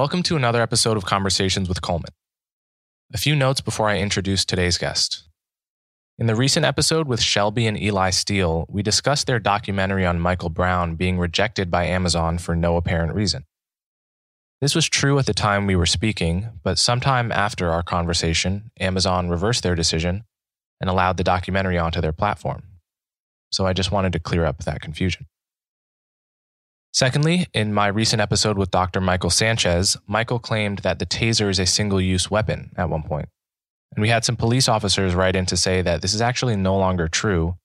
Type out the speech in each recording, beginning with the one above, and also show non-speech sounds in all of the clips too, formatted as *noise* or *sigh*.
Welcome to another episode of Conversations with Coleman. A few notes before I introduce today's guest. In the recent episode with Shelby and Eli Steele, we discussed their documentary on Michael Brown being rejected by Amazon for no apparent reason. This was true at the time we were speaking, but sometime after our conversation, Amazon reversed their decision and allowed the documentary onto their platform. So I just wanted to clear up that confusion. Secondly, in my recent episode with Dr. Michael Sanchez, Michael claimed that the taser is a single use weapon at one point. And we had some police officers write in to say that this is actually no longer true,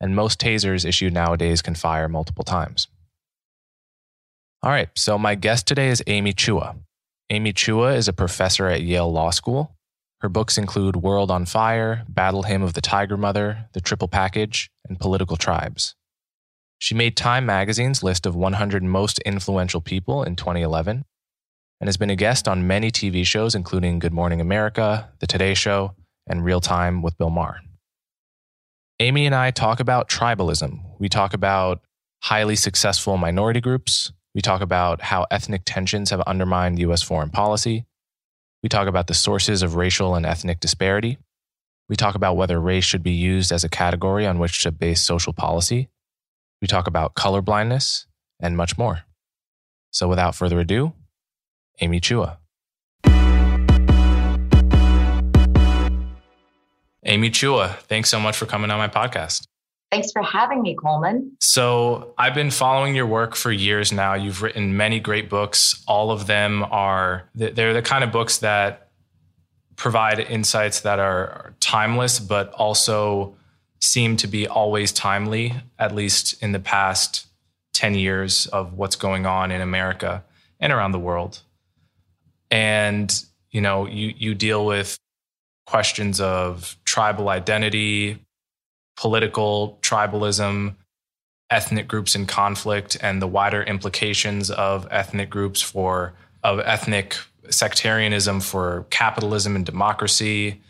and most tasers issued nowadays can fire multiple times. All right, so my guest today is Amy Chua. Amy Chua is a professor at Yale Law School. Her books include World on Fire, Battle Hymn of the Tiger Mother, The Triple Package, and Political Tribes. She made Time Magazine's list of 100 most influential people in 2011 and has been a guest on many TV shows, including Good Morning America, The Today Show, and Real Time with Bill Maher. Amy and I talk about tribalism. We talk about highly successful minority groups. We talk about how ethnic tensions have undermined US foreign policy. We talk about the sources of racial and ethnic disparity. We talk about whether race should be used as a category on which to base social policy. We talk about color blindness and much more. So without further ado, Amy Chua. Amy Chua, thanks so much for coming on my podcast. Thanks for having me, Coleman. So, I've been following your work for years now. You've written many great books. All of them are, they're the kind of books that provide insights that are timeless, but also seem to be always timely, at least in the past 10 years of what's going on in America and around the world. And, you know, you, you deal with questions of tribal identity, political tribalism, ethnic groups in conflict, and the wider implications of ethnic groups for, of ethnic sectarianism for capitalism and democracy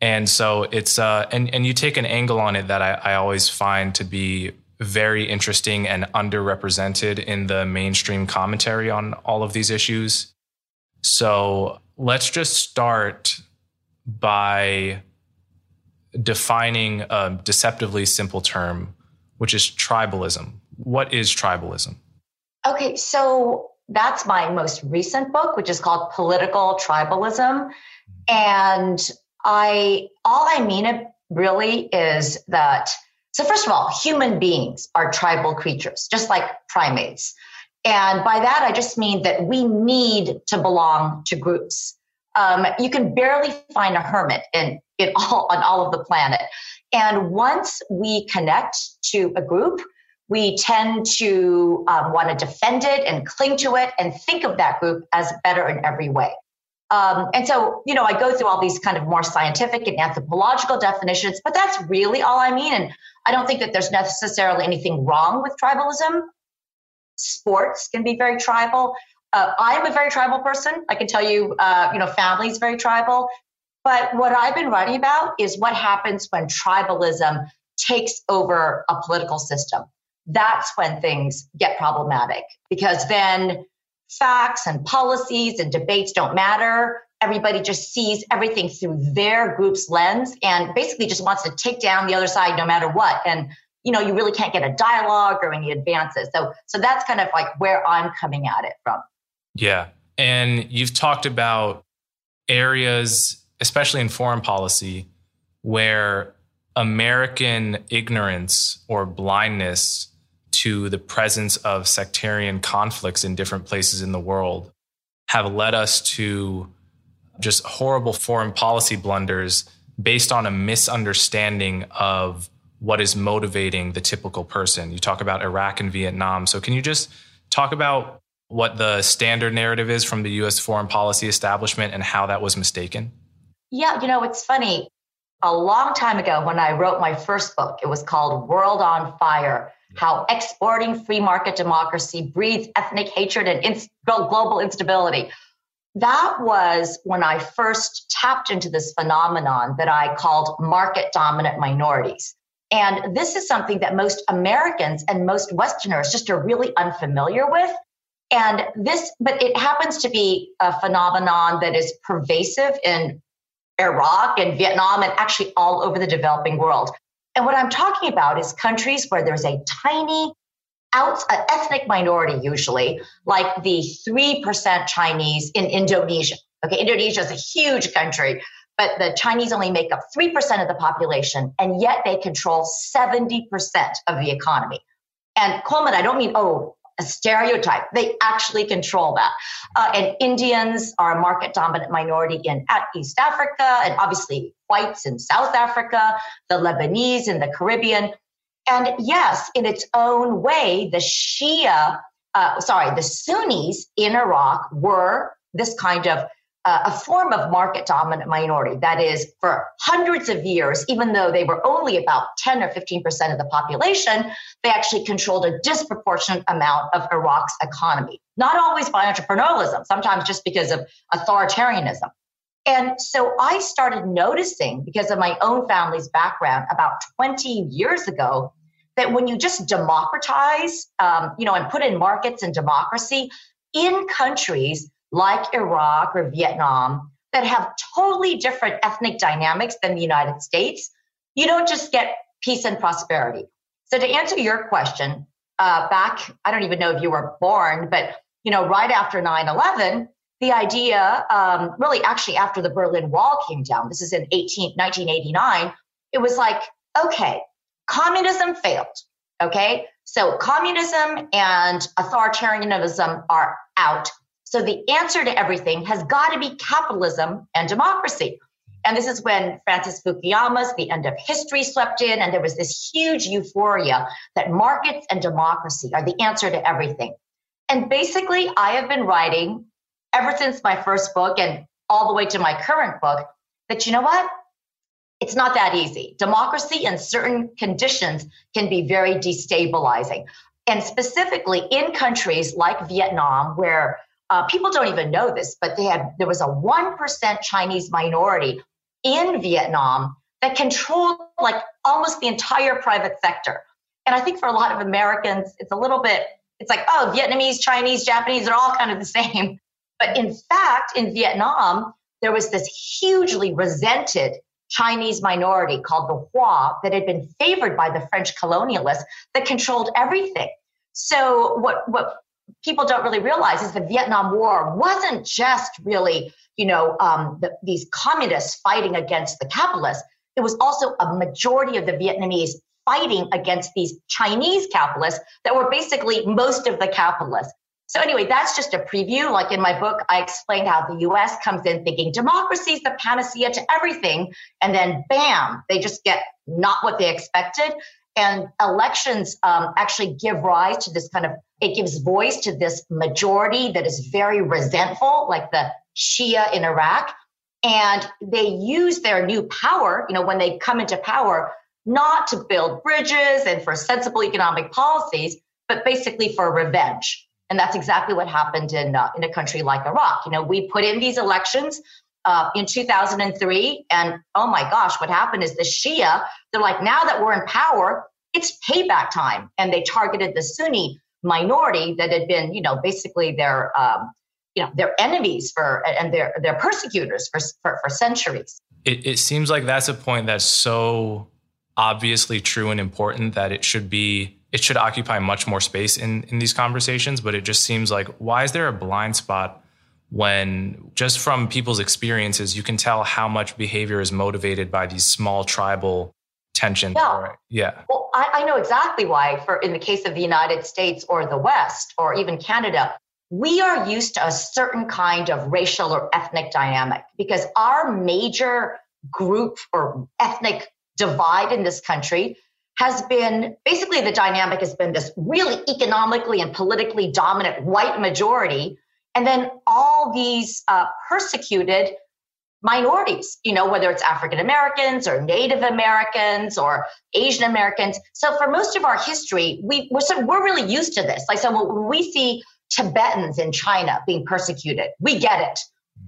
and so it's uh, and and you take an angle on it that I, I always find to be very interesting and underrepresented in the mainstream commentary on all of these issues. So let's just start by defining a deceptively simple term, which is tribalism. What is tribalism? Okay, so that's my most recent book, which is called Political Tribalism. And I all I mean it really is that so first of all, human beings are tribal creatures, just like primates. And by that, I just mean that we need to belong to groups. Um, you can barely find a hermit in, in all, on all of the planet. And once we connect to a group, we tend to um, want to defend it and cling to it and think of that group as better in every way. Um, and so, you know, I go through all these kind of more scientific and anthropological definitions, but that's really all I mean. And I don't think that there's necessarily anything wrong with tribalism. Sports can be very tribal. Uh, I'm a very tribal person. I can tell you, uh, you know, family is very tribal. But what I've been writing about is what happens when tribalism takes over a political system. That's when things get problematic because then facts and policies and debates don't matter. Everybody just sees everything through their group's lens and basically just wants to take down the other side no matter what. And you know, you really can't get a dialogue or any advances. So so that's kind of like where I'm coming at it from. Yeah. And you've talked about areas, especially in foreign policy, where American ignorance or blindness to the presence of sectarian conflicts in different places in the world have led us to just horrible foreign policy blunders based on a misunderstanding of what is motivating the typical person. You talk about Iraq and Vietnam. So, can you just talk about what the standard narrative is from the US foreign policy establishment and how that was mistaken? Yeah, you know, it's funny. A long time ago, when I wrote my first book, it was called World on Fire How Exporting Free Market Democracy Breeds Ethnic Hatred and Global Instability. That was when I first tapped into this phenomenon that I called market dominant minorities. And this is something that most Americans and most Westerners just are really unfamiliar with. And this, but it happens to be a phenomenon that is pervasive in Iraq and Vietnam and actually all over the developing world. And what I'm talking about is countries where there's a tiny out, ethnic minority, usually, like the 3% Chinese in Indonesia. Okay, Indonesia is a huge country, but the Chinese only make up 3% of the population, and yet they control 70% of the economy. And Coleman, I don't mean, oh, a stereotype. They actually control that. Uh, and Indians are a market dominant minority in East Africa, and obviously whites in South Africa, the Lebanese in the Caribbean. And yes, in its own way, the Shia, uh, sorry, the Sunnis in Iraq were this kind of uh, a form of market dominant minority. That is, for hundreds of years, even though they were only about 10 or 15% of the population, they actually controlled a disproportionate amount of Iraq's economy. Not always by entrepreneurialism, sometimes just because of authoritarianism. And so I started noticing, because of my own family's background, about 20 years ago, that when you just democratize, um, you know, and put in markets and democracy in countries like Iraq or Vietnam that have totally different ethnic dynamics than the United States, you don't just get peace and prosperity. So to answer your question, uh, back, I don't even know if you were born, but you know, right after 9/11, the idea, um, really, actually after the Berlin Wall came down, this is in 18, 1989, it was like, okay, communism failed. Okay, so communism and authoritarianism are out. So the answer to everything has got to be capitalism and democracy. And this is when Francis Fukuyama's The End of History swept in, and there was this huge euphoria that markets and democracy are the answer to everything. And basically, I have been writing ever since my first book and all the way to my current book that you know what? It's not that easy. Democracy in certain conditions can be very destabilizing. And specifically in countries like Vietnam, where uh, people don't even know this, but they had there was a one percent Chinese minority in Vietnam that controlled like almost the entire private sector. And I think for a lot of Americans, it's a little bit. It's like, oh, Vietnamese, Chinese, Japanese, they're all kind of the same. *laughs* But in fact, in Vietnam, there was this hugely resented Chinese minority called the Hoa that had been favored by the French colonialists that controlled everything. So what what people don't really realize is the Vietnam War wasn't just really, you know, um, the, these communists fighting against the capitalists. It was also a majority of the Vietnamese fighting against these Chinese capitalists that were basically most of the capitalists. So anyway, that's just a preview. Like in my book, I explained how the US comes in thinking democracy is the panacea to everything. And then bam, they just get not what they expected. And elections um, actually give rise to this kind of, it gives voice to this majority that is very resentful, like the Shia in Iraq. And they use their new power, you know, when they come into power, not to build bridges and for sensible economic policies, but basically for revenge. And that's exactly what happened in, uh, in a country like Iraq. You know, we put in these elections uh, in 2003. And oh my gosh, what happened is the Shia, they're like, now that we're in power, it's payback time. And they targeted the Sunni minority that had been, you know, basically their, um, you know, their enemies for, and their, their persecutors for, for, for centuries. It, it seems like that's a point that's so obviously true and important that it should be it should occupy much more space in in these conversations but it just seems like why is there a blind spot when just from people's experiences you can tell how much behavior is motivated by these small tribal tensions yeah, or, yeah. well I, I know exactly why for in the case of the united states or the west or even canada we are used to a certain kind of racial or ethnic dynamic because our major group or ethnic divide in this country has been basically the dynamic has been this really economically and politically dominant white majority, and then all these uh, persecuted minorities, you know, whether it's African Americans or Native Americans or Asian Americans. So for most of our history, we, we're, so we're really used to this. Like, so when we see Tibetans in China being persecuted, we get it.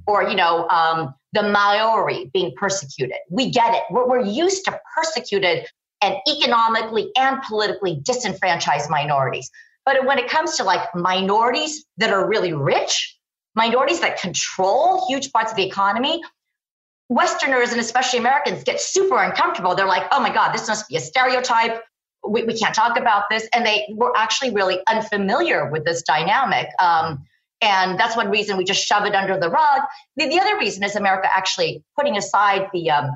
Or, you know, um, the Maori being persecuted, we get it. We're, we're used to persecuted and economically and politically disenfranchised minorities. But when it comes to like minorities that are really rich, minorities that control huge parts of the economy, Westerners and especially Americans get super uncomfortable. They're like, oh my God, this must be a stereotype. We, we can't talk about this. And they were actually really unfamiliar with this dynamic. Um, and that's one reason we just shove it under the rug. The, the other reason is America actually putting aside the, um,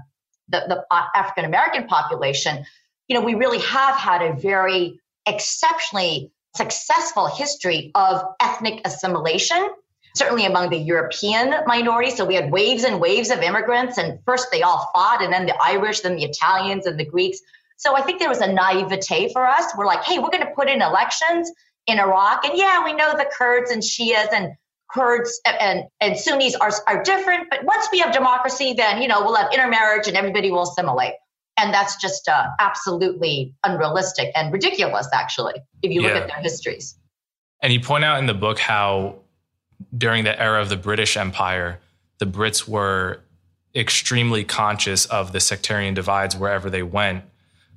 the, the uh, African American population. You know, we really have had a very exceptionally successful history of ethnic assimilation certainly among the European minorities. So we had waves and waves of immigrants, and first they all fought, and then the Irish, then the Italians, and the Greeks. So I think there was a naivete for us. We're like, hey, we're going to put in elections in Iraq, and yeah, we know the Kurds and Shias and Kurds and, and Sunnis are, are different, but once we have democracy, then you know we'll have intermarriage and everybody will assimilate. And that's just uh, absolutely unrealistic and ridiculous, actually, if you look at their histories. And you point out in the book how during the era of the British Empire, the Brits were extremely conscious of the sectarian divides wherever they went,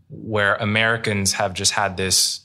where Americans have just had this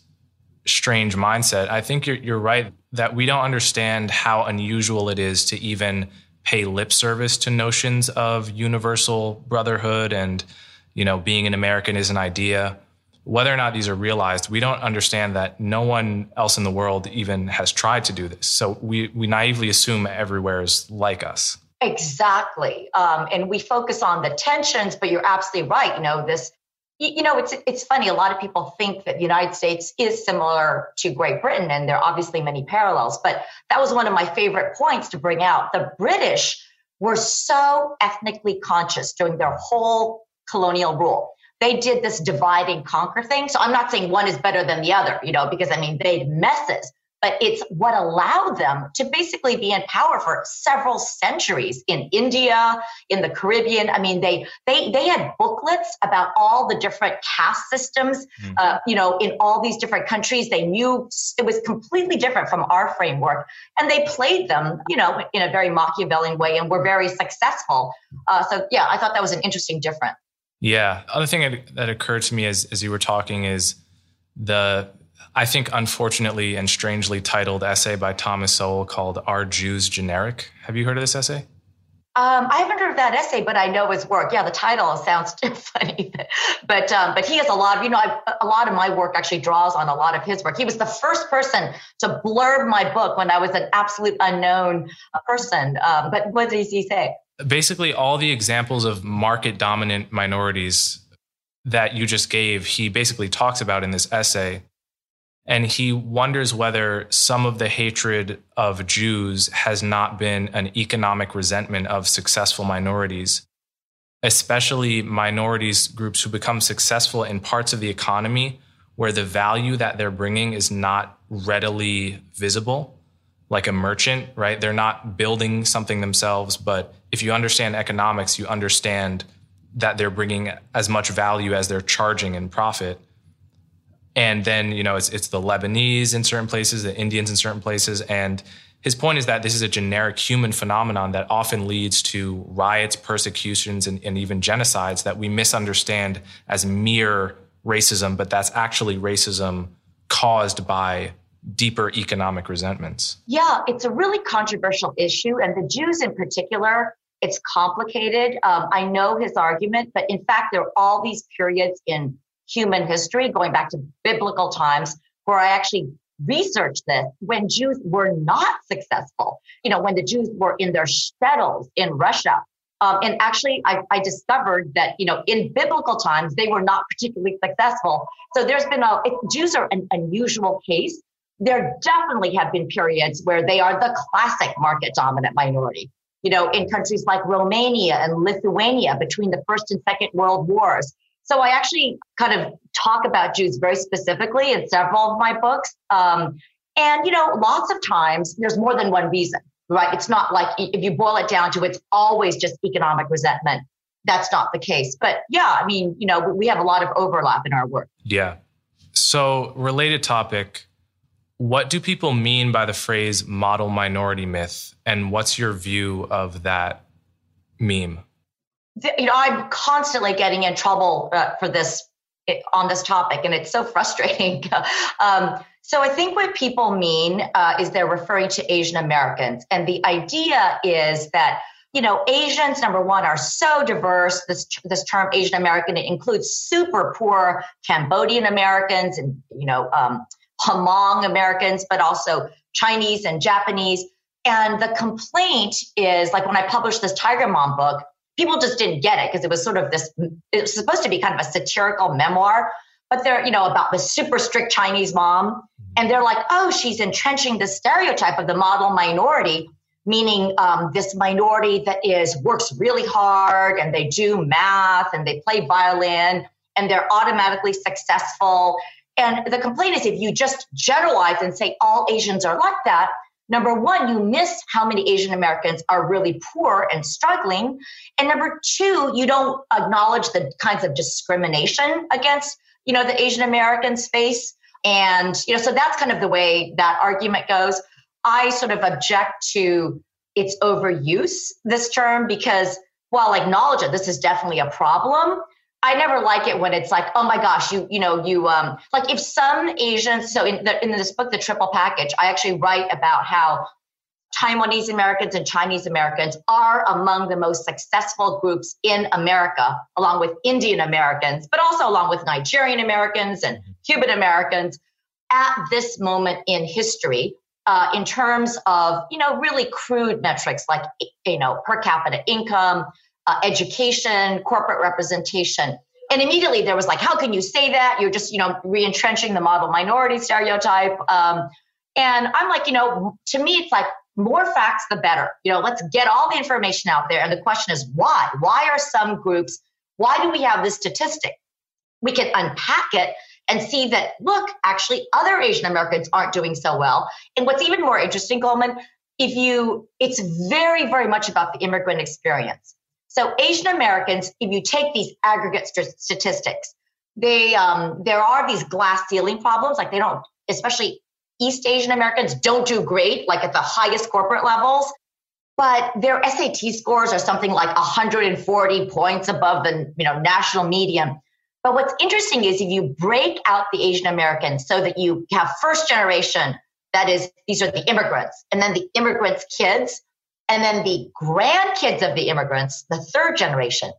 strange mindset. I think you're, you're right that we don't understand how unusual it is to even pay lip service to notions of universal brotherhood and you know being an American is an idea whether or not these are realized, we don't understand that no one else in the world even has tried to do this. So we, we naively assume everywhere is like us. Exactly. Um, and we focus on the tensions, but you're absolutely right. You know, this, you know, it's, it's funny. A lot of people think that the United States is similar to Great Britain, and there are obviously many parallels. But that was one of my favorite points to bring out. The British were so ethnically conscious during their whole colonial rule they did this divide and conquer thing. So I'm not saying one is better than the other, you know, because I mean, they messes, but it's what allowed them to basically be in power for several centuries in India, in the Caribbean. I mean, they they they had booklets about all the different caste systems, mm. uh, you know, in all these different countries. They knew it was completely different from our framework, and they played them, you know, in a very Machiavellian way, and were very successful. Uh, so yeah, I thought that was an interesting difference. Yeah. Other thing that occurred to me as, as you were talking is the, I think, unfortunately and strangely titled essay by Thomas Sowell called Are Jews Generic? Have you heard of this essay? Um, I haven't heard of that essay, but I know his work. Yeah, the title sounds *laughs* funny, but um, but he has a lot of you know I, a lot of my work actually draws on a lot of his work. He was the first person to blurb my book when I was an absolute unknown person. Um, but what does he say? Basically all the examples of market dominant minorities that you just gave, he basically talks about in this essay. And he wonders whether some of the hatred of Jews has not been an economic resentment of successful minorities, especially minorities groups who become successful in parts of the economy where the value that they're bringing is not readily visible like a merchant, right? They're not building something themselves, but if you understand economics, you understand that they're bringing as much value as they're charging in profit. And then, you know, it's, it's the Lebanese in certain places, the Indians in certain places. And his point is that this is a generic human phenomenon that often leads to riots, persecutions, and, and even genocides that we misunderstand as mere racism, but that's actually racism caused by deeper economic resentments? Yeah, it's a really controversial issue. And the Jews in particular, it's complicated. Um, I know his argument, but in fact, there are all these periods in human history, going back to biblical times, where I actually researched this when Jews were not successful. You know, when the Jews were in their shtetls in Russia. Um, and actually, I, I, discovered that you know in biblical times they were not particularly successful. So there's been a it, Jews are an unusual case there definitely have been periods where they are the classic market dominant minority. You know, in countries like Romania and Lithuania between the First and Second World Wars. So I actually kind of talk about Jews very specifically in several of my books. Um, and, you know, lots of times there's more than one reason, right? It's not like if you boil it down to it's always just economic resentment. That's not the case. But yeah, I mean, you know, we have a lot of overlap in our work. Yeah. So, related topic what do people mean by the phrase model minority myth? And what's your view of that meme? You know, I'm constantly getting in trouble uh, for this on this topic, and it's so *laughs* frustrating. um, so I think what people mean uh, is they're referring to Asian Americans, and the idea is that you know Asians, number one, are so diverse. This this term Asian American it includes super poor Cambodian Americans and you know um, Hmong Americans, but also Chinese and Japanese. And the complaint is like when I published this Tiger Mom book, people just didn't get it because it was sort of this, it was supposed to be kind of a satirical memoir, but they're, you know, about the super strict Chinese mom. And they're like, oh, she's entrenching the stereotype of the model minority, meaning um, this minority that is works really hard and they do math and they play violin and they're automatically successful. And the complaint is if you just generalize and say all Asians are like that, Number one, you miss how many Asian Americans are really poor and struggling. And number two, you don't acknowledge the kinds of discrimination against, you know, the Asian Americans face. And, you know, so that's kind of the way that argument goes. I sort of object to its overuse, this term, because while I acknowledge it, this is definitely a problem. I never like it when it's like, oh my gosh, you you know you um like if some Asians. So in the, in this book, the triple package, I actually write about how Taiwanese Americans and Chinese Americans are among the most successful groups in America, along with Indian Americans, but also along with Nigerian Americans and Cuban Americans at this moment in history. Uh, in terms of you know really crude metrics like you know per capita income, uh, education, corporate representation. And immediately there was like, how can you say that? You're just, you know, reentrenching the model minority stereotype. Um, and I'm like, you know, to me, it's like more facts, the better. You know, let's get all the information out there. And the question is why? Why are some groups, why do we have this statistic? We can unpack it and see that, look, actually, other Asian Americans aren't doing so well. And what's even more interesting, Coleman, if you, it's very, very much about the immigrant experience. So Asian Americans, if you take these aggregate st- statistics, they um, there are these glass ceiling problems. Like they don't, especially East Asian Americans, don't do great, like at the highest corporate levels. But their SAT scores are something like 140 points above the you know national median. But what's interesting is if you break out the Asian Americans so that you have first generation, that is, these are the immigrants, and then the immigrants' kids, and then the grandkids of the immigrants, the third generation.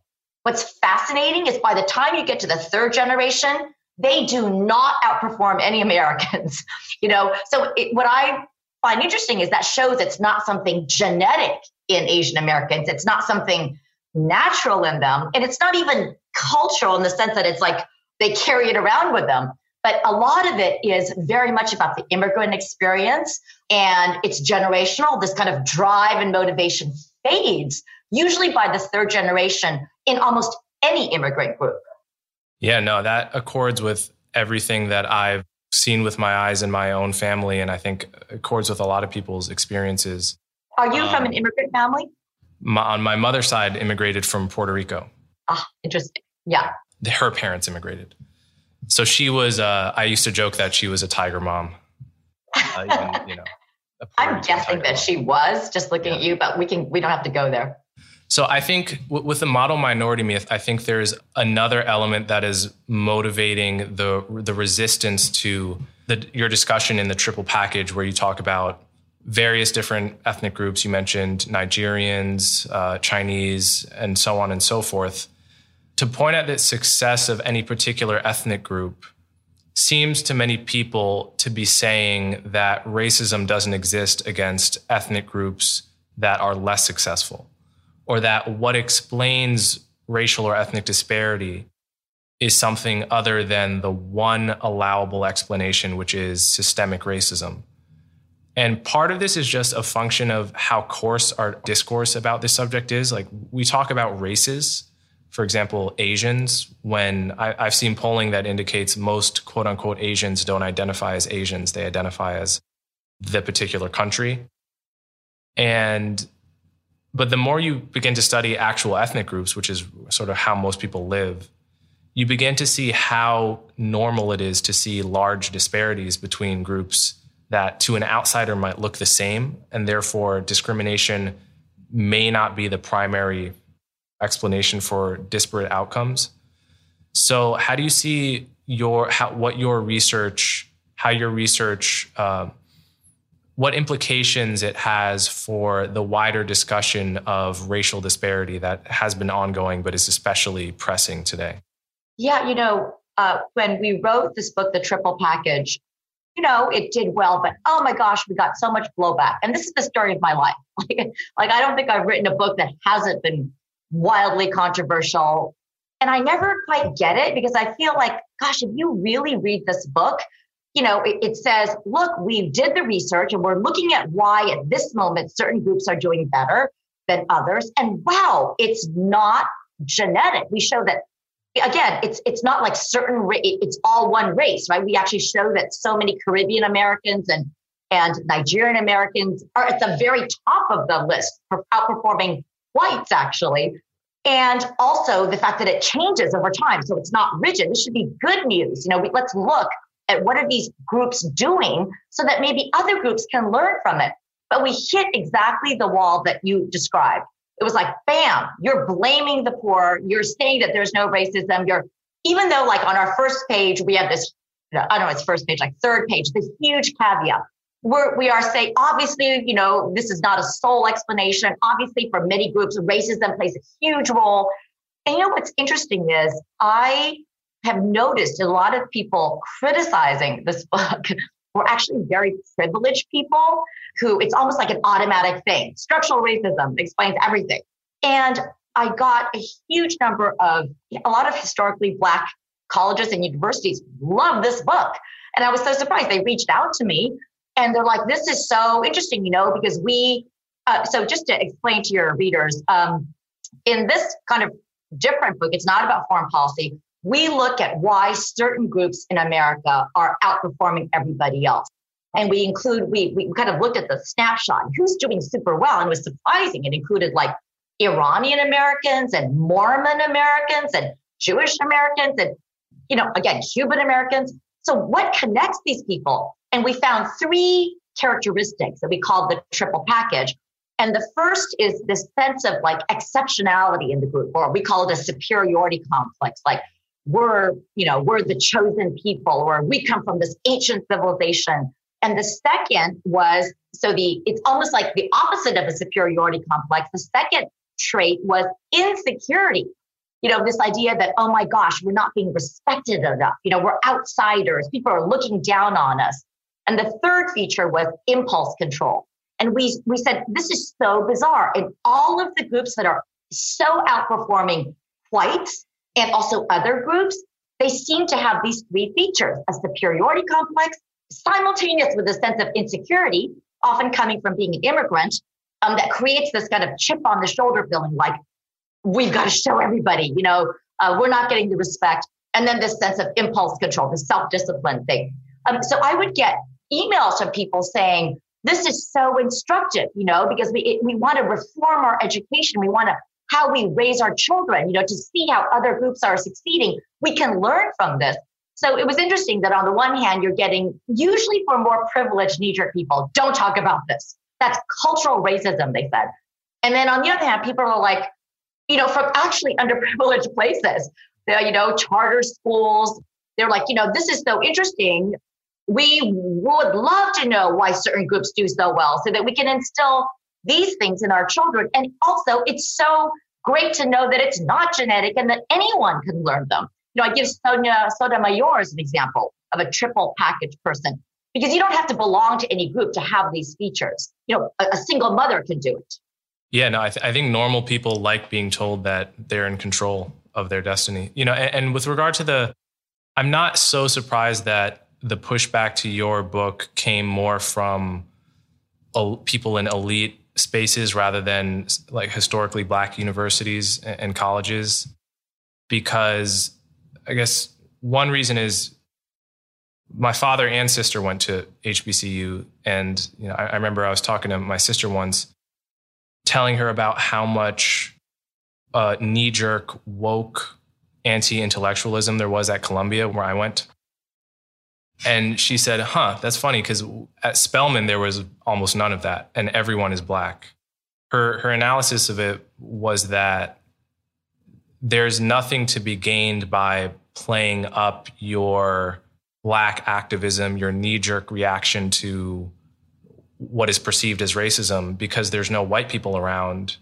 What's fascinating is by the time you get to the third generation, they do not outperform any *laughs* Americans. you know, so it, what I find interesting is that shows it's not something genetic in Asian Americans. It's not something natural in them, and it's not even cultural in the sense that it's like they carry it around with them. But a lot of it is very much about the immigrant experience and it's generational. This kind of drive and motivation fades, usually by the third generation in almost any immigrant group. Yeah, no, that accords with everything that I've seen with my eyes in my own family. And I think accords with a lot of people's experiences. Are you um, from an immigrant family? My, on my mother's side, immigrated from Puerto Rico. Ah, interesting. Yeah. Her parents immigrated. So she was. Uh, I used to joke that she was a tiger mom. Uh, even, you know, *laughs* I'm guessing that mom. she was just looking yeah. at you, but we can. We don't have to go there. So I think w- with the model minority myth, I think there's another element that is motivating the the resistance to the, your discussion in the triple package, where you talk about various different ethnic groups. You mentioned Nigerians, uh, Chinese, and so on and so forth to point at the success of any particular ethnic group seems to many people to be saying that racism doesn't exist against ethnic groups that are less successful, or that what explains racial or ethnic disparity is something other than the one allowable explanation, which is systemic racism. And part of this is just a function of how coarse our discourse about this subject is. Like we talk about races for example, Asians, when I, have seen polling that indicates most quote unquote Asians don't identify as Asians, they identify as the particular country. And but the more you begin to study actual ethnic groups, which is sort of how most people live, you begin to see how normal it is to see large disparities between groups that to an outsider might look the same, and therefore discrimination may not be the primary explanation for disparate outcomes. So, how do you see your how, what your research, how your research uh, what implications it has for the wider discussion of racial disparity that has been ongoing but is especially pressing today? Yeah, you know, uh, when we wrote this book, The Triple Package, you know, it did well, but oh my gosh, we got so much blowback. And this is the story of my life. *laughs* Like, like I don't think I've written a book that hasn't been wildly controversial. And I never quite get it because I feel like, gosh, if you really read this book, you know, it, it, says, look, we did the research and we're looking at why at this moment certain groups are doing better than others. And wow, it's not genetic. We show that again, it's it's not like certain it's all one race, right? We actually show that so many Caribbean Americans and and Nigerian Americans are at the very top of the list for outperforming whites actually. And also the fact that it changes over time. So it's not rigid. This should be good news. You know, we, let's look at what are these groups doing so that maybe other groups can learn from it. But we hit exactly the wall that you described. It was like, bam, you're blaming the poor. You're saying that there's no racism. You're, even though like on our first page, we have this, I don't know, it's first page, like third page, this huge caveat. We're, we are saying, obviously, you know, this is not a sole explanation. Obviously, for many groups, racism plays a huge role. And you know what's interesting is I have noticed a lot of people criticizing this book *laughs* were actually very privileged people who it's almost like an automatic thing. Structural racism explains everything. And I got a huge number of a lot of historically black colleges and universities love this book. And I was so surprised. They reached out to me and they're like, this is so interesting, you know, because we, uh, so just to explain to your readers, um, in this kind of different book, it's not about foreign policy we look at why certain groups in America are outperforming everybody else. And we include, we, we kind of looked at the snapshot, who's doing super well. And was surprising. It included like Iranian Americans and Mormon Americans and Jewish Americans and, you know, again, Cuban Americans. So what connects these people? And we found three characteristics that we called the triple package. And the first is this sense of like exceptionality in the group, or we call it a superiority complex. Like we're, you know, we're the chosen people, or we come from this ancient civilization. And the second was so the it's almost like the opposite of a superiority complex. The second trait was insecurity. You know, this idea that, oh my gosh, we're not being respected enough. You know, we're outsiders. People are looking down on us. And the third feature was impulse control. And we we said this is so bizarre. And all of the groups that are so outperforming whites and also other groups, they seem to have these three features a superiority complex, simultaneous with a sense of insecurity, often coming from being an immigrant, um, that creates this kind of chip on the shoulder feeling like we've got to show everybody, you know, uh, we're not getting the respect. And then this sense of impulse control, the self discipline thing. Um, so I would get emails from people saying, this is so instructive, you know, because we, it, we want to reform our education. We want to how we raise our children, you know, to see how other groups are succeeding. We can learn from this. So it was interesting that on the one hand, you're getting usually for more privileged knee jerk people, don't talk about this. That's cultural racism, they said. And then on the other hand, people are like, you know, from actually underprivileged *laughs* places, you know, charter schools, they're like, you know, this is so interesting. We would love to know why certain groups do so well so that we can instill these things in our children. And also, it's so great to know that it's not genetic and that anyone can learn them. You know, I give Sonia Sotomayor as an example of a triple package person because you don't have to belong to any group to have these features. You know, a, a single mother can do it. Yeah, no, I, th- I, think normal people like being told that they're in control of their destiny. You know, and, and with regard to the, I'm not so surprised that the pushback to your book came more from people in elite spaces rather than like historically black universities and colleges. because I guess one reason is my father and sister went to HBCU, and you know, I, I remember I was talking to my sister once, telling her about how much uh, knee jerk woke anti intellectualism there was at Columbia where I went. And she said, huh, that's funny because at Spelman, there was almost none of that, and everyone is black. Her, her analysis of it was that there's nothing to be gained by playing up your black activism, your knee jerk reaction to what is perceived as racism because there's no white people around.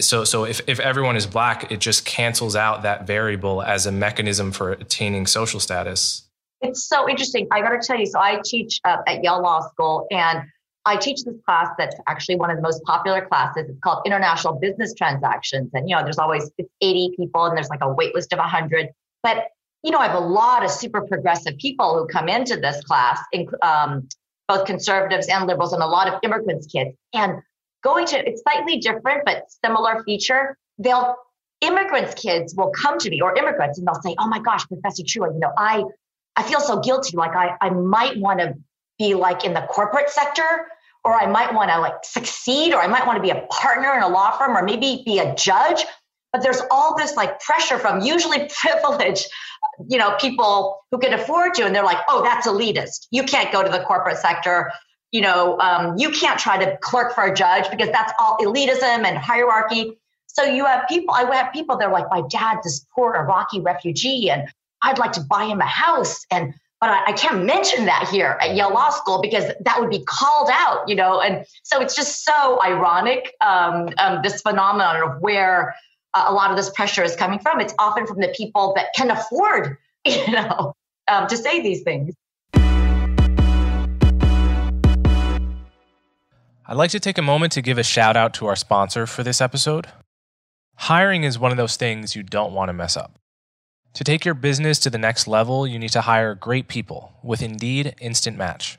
So, so if, if everyone is black, it just cancels out that variable as a mechanism for attaining social status. It's so interesting. I got to tell you. So I teach uh, at Yale Law School, and I teach this class that's actually one of the most popular classes. It's called International Business Transactions, and you know, there's always it's 80 people, and there's like a wait list of 100. But you know, I have a lot of super progressive people who come into this class, um, both conservatives and liberals, and a lot of immigrants' kids. And going to it's slightly different but similar feature. They'll immigrants' kids will come to me or immigrants, and they'll say, "Oh my gosh, Professor Chua, you know, I I feel so guilty. Like I, I might want to be like in the corporate sector, or I might want to like succeed, or I might want to be a partner in a law firm, or maybe be a judge. But there's all this like pressure from usually *laughs* privileged, you know, people who can afford to, and they're like, oh, that's elitist. You can't go to the corporate sector. You know, um, you can't try to clerk for a judge because that's all elitism and hierarchy. So you have people, I have people, they're like, my dad's this poor Iraqi refugee, and I'd like to buy him a house. And but I, I, can't mention that here at Yale Law School because that would be called out, you know. And so it's just so ironic, um, um, this phenomenon of where uh, a lot of this pressure is coming from. It's often from the people that can afford, *laughs* you know, um, to say these things. I'd like to take a moment to give a shout out to our sponsor for this episode. Hiring is one of those things you don't want to mess up. To take your business to the next level, you need to hire great people with Indeed Instant Match.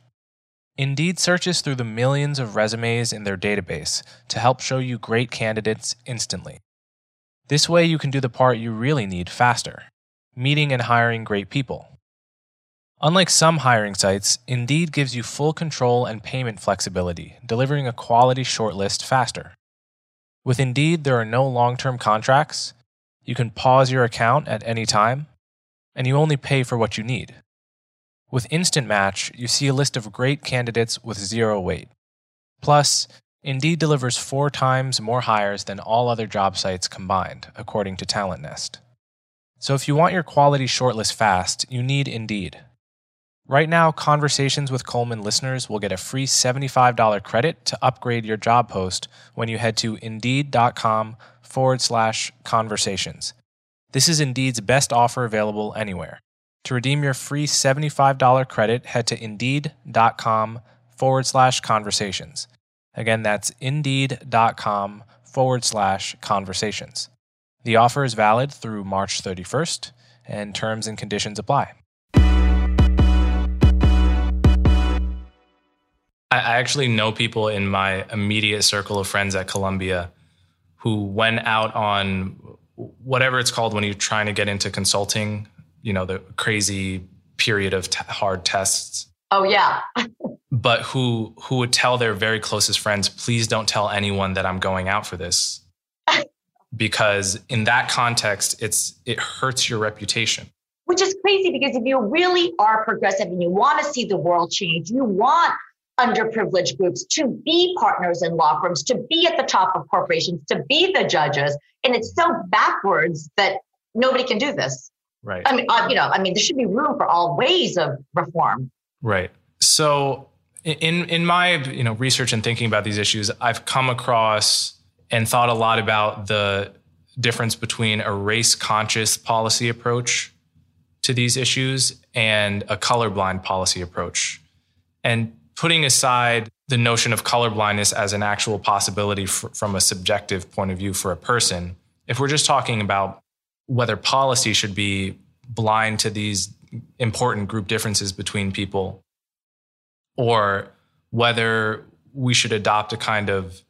Indeed searches through the millions of resumes in their database to help show you great candidates instantly. This way, you can do the part you really need faster meeting and hiring great people. Unlike some hiring sites, Indeed gives you full control and payment flexibility, delivering a quality shortlist faster. With Indeed, there are no long term contracts you can pause your account at any time, and you only pay for what you need. With Instant Match, you see a list of great candidates with zero wait. Plus, Indeed delivers four times more hires than all other job sites combined, according to TalentNest. So if you want your quality shortlist fast, you need Indeed. Right now, Conversations with Coleman listeners will get a free $75 credit to upgrade your job post when you head to Indeed.com forward slash conversations. This is Indeed's best offer available anywhere. To redeem your free $75 credit, head to Indeed.com forward slash conversations. Again, that's Indeed.com forward slash conversations. The offer is valid through March 31st, and terms and conditions apply. I actually know people in my immediate circle of friends at Columbia who went out on whatever it's called when you're trying to get into consulting, you know, the crazy period of t- hard tests. Oh yeah. but who who would tell their very closest friends, please don't tell anyone that I'm going out for this. *laughs* because in that context, it's it hurts your reputation. Which is crazy because if you really are progressive and you want to see the world change, you want underprivileged groups to be partners in law firms, to be at the top of corporations, to be the judges. And it's so backwards that nobody can do this. Right. I mean, uh, you know, I mean, there should be room for all ways of reform. Right. So, in in my you know research and thinking about these issues, I've come across and thought a lot about the difference between a race conscious policy approach to these issues and a colorblind policy approach. And putting aside the notion of colorblindness as an actual possibility f- from a subjective point of view for a person, if we're just talking about whether policy should be blind to these important group differences between people, or whether we should adopt a kind of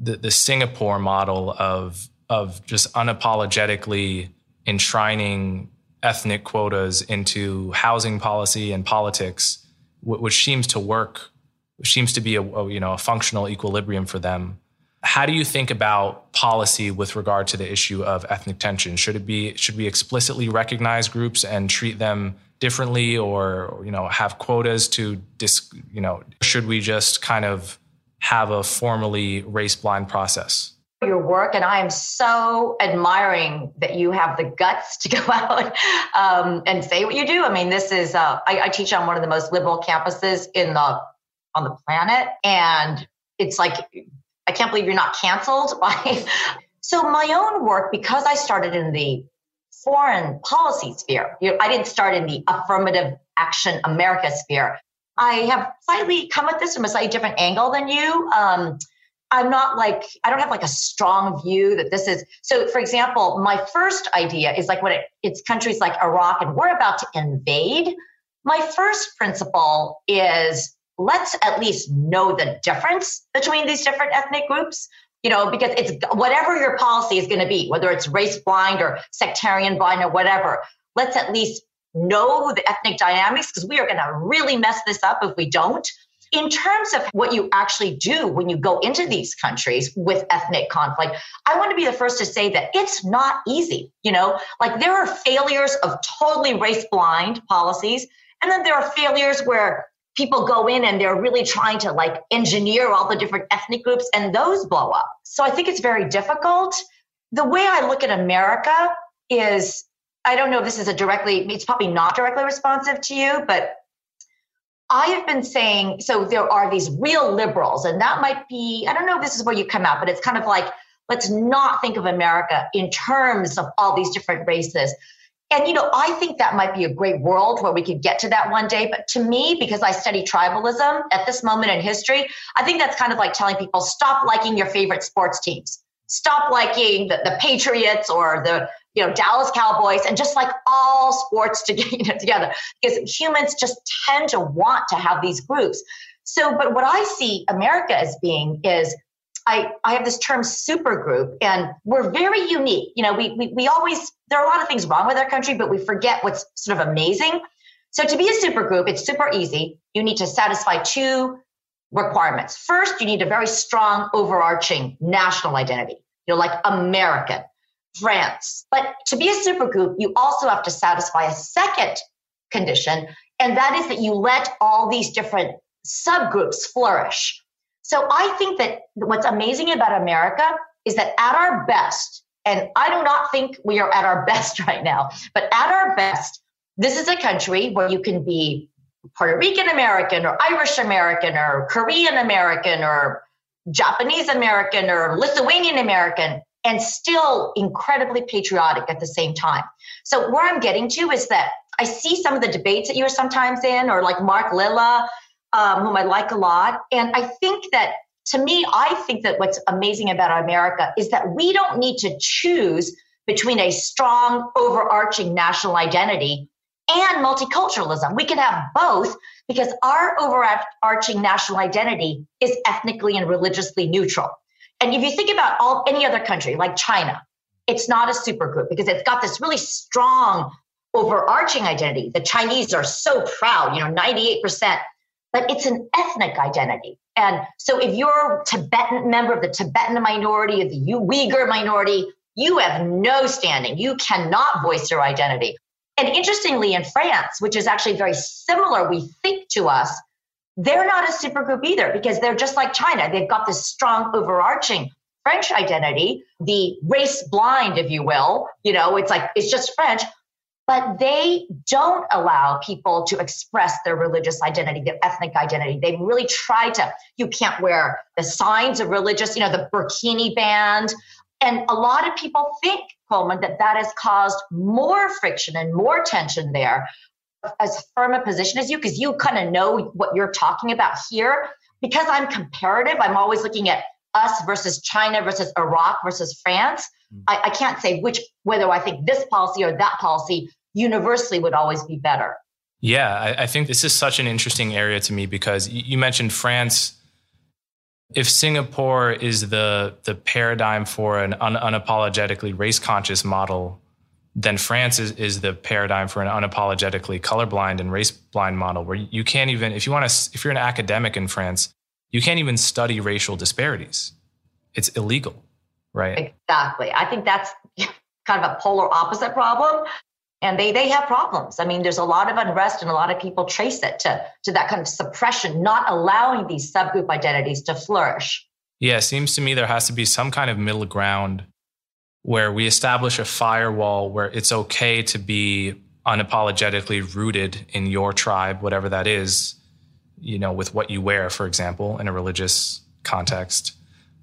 the, the Singapore model of of just unapologetically enshrining ethnic quotas into housing policy and politics, which seems to work, which seems to be a, a, you know a functional equilibrium for them. How do you think about policy with regard to the issue of ethnic tension? Should it be should we explicitly recognize groups and treat them differently, or you know have quotas to dis, you know should we just kind of have a formally race blind process? Your work and i am so admiring that you have the guts to *laughs* go out um, and say what you do. I mean this is uh, I, I, teach on one of the most liberal campuses in the on the planet and it's like i can't believe you're not canceled *laughs* by so my own work because i started in the foreign policy sphere you know, i didn't start in the affirmative action america sphere. I have slightly come at this from a slightly different angle than you. Um, I'm not like, I don't have like a strong view that this is. So, for example, my first idea is like when it, it's countries like Iraq and we're about to invade. My first principle is let's at least know the difference between these different ethnic groups. You know, because it's whatever your policy is going to be, whether it's race blind or sectarian blind or whatever, let's at least know the ethnic dynamics because we are going to really mess this up if we don't in terms of what you actually do when you go into these countries with ethnic conflict, I want to be the first to say that it's not easy. You know, like there are failures of totally race blind policies, and then there are failures where people go in and they're really trying to like engineer all the different ethnic groups, and those blow up. So I think it's very difficult. The way I look at America is I don't know if this is a directly, it's probably not directly responsive to you, but I have been saying, so there are these real liberals, and that might be, I don't know if this is where you come out, but it's kind of like, let's not think of America in terms of all these different races. And, you know, I think that might be a great world where we could get to that one day. But to me, because I study tribalism at this moment in history, I think that's kind of like telling people stop liking your favorite sports teams. Stop liking the, the Patriots or the you know, Dallas Cowboys and just like all sports to *laughs* get you know, together because humans just tend to want to have these groups. So, but what I see America as being is I, I have this term super group and we're very unique. You know, we, we, we always, there are a lot of things wrong with our country, but we forget what's sort of amazing. So to be a super group, it's super easy. You need to satisfy two requirements. First, you need a very strong overarching national identity. You're like American. France. But to be a supergroup, you also have to satisfy a second condition, and that is that you let all these different subgroups flourish. So I think that what's amazing about America is that at our best, and I do not think we are at our best *laughs* right now, but at our best, this is a country where you can be Puerto Rican American or Irish American or Korean American or Japanese American or Lithuanian American and still incredibly patriotic at the same time. So where I'm getting to is that I see some of the debates that you're sometimes in, or like Mark Lilla, um, whom I like a lot, and I think that to me, I think that what's amazing about America is that we don't need to choose between a strong overarching national identity and multiculturalism. We can have both because our overarching national identity is ethnically and religiously neutral. And if you think about all any other country like China, it's not a supergroup because it's got this really strong overarching identity. The Chinese are so proud, you know, 98%, but it's an ethnic identity. And so if you're a Tibetan member of the Tibetan minority, of the Uyghur minority, you have no standing. You cannot voice your identity. And interestingly, in France, which is actually very similar, we think to us, they're not a supergroup either because they're just like China. They've got this strong overarching French identity, the race blind, if you will. You know, it's like it's just French, but they don't allow people to express their religious identity, their ethnic identity. They really try to, you can't wear the signs of religious, you know, the burkini band. And a lot of people think, Coleman, that that has caused more friction and more tension there as firm a position as you because you kind of know what you're talking about here. Because I'm comparative, I'm always looking at us versus China versus Iraq versus France. Mm. I, I can't say which whether I think this policy or that policy universally would always be better. Yeah, I, I, think this is such an interesting area to me because you mentioned France. If Singapore is the the paradigm for an un, unapologetically race conscious model, then France is, is the paradigm for an unapologetically colorblind and race blind model where you can't even, if you want to, if you're an academic in France, you can't even study racial disparities. It's illegal, right? Exactly. I think that's kind of a polar opposite problem. And they, they have problems. I mean, there's a lot of unrest and a lot of people trace it to, to that kind of suppression, not allowing these subgroup identities to flourish. Yeah, it seems to me there has to be some kind of middle ground where we establish a firewall where it's okay to be unapologetically rooted in your tribe, whatever that is, you know, with what you wear, for example, in a religious context.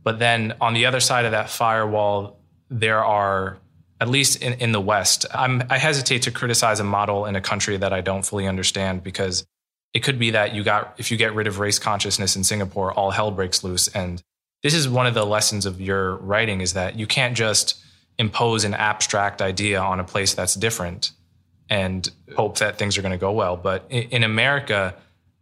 But then on the other side of that firewall, there are, at least in, in the West, I'm, I hesitate to criticize a model in a country that I don't fully understand because it could be that you got, if you get rid of race consciousness in Singapore, all hell breaks loose. And this is one of the lessons of your writing is that you can't just impose an abstract idea on a place that's different and hope that things are going to go well. But in, America,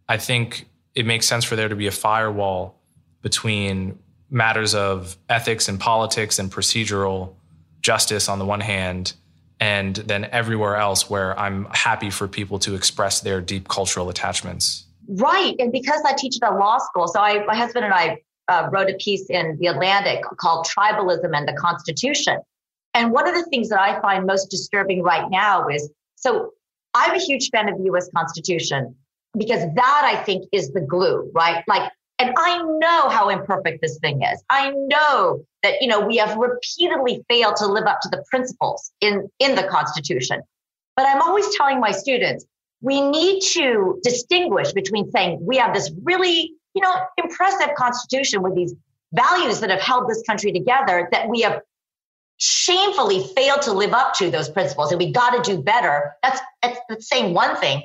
I think it makes sense for there to be a firewall between matters of ethics and politics and procedural justice on the one hand, and then everywhere else where I'm happy for people to express their deep cultural attachments. Right. And because I teach at a law school, so I, my husband and I uh, wrote a piece in The Atlantic called Tribalism and the Constitution. And one of the things that I find most disturbing right now is so I'm a huge fan of the US Constitution because that I think is the glue, right? Like, and I know how imperfect this thing is. I know that, you know, we have repeatedly failed to live up to the principles in, in the Constitution. But I'm always telling my students, we need to distinguish between saying we have this really, you know, impressive constitution with these values that have held this country together that we have shamefully failed to live up to those principles and we got to do better. That's, that's saying one thing.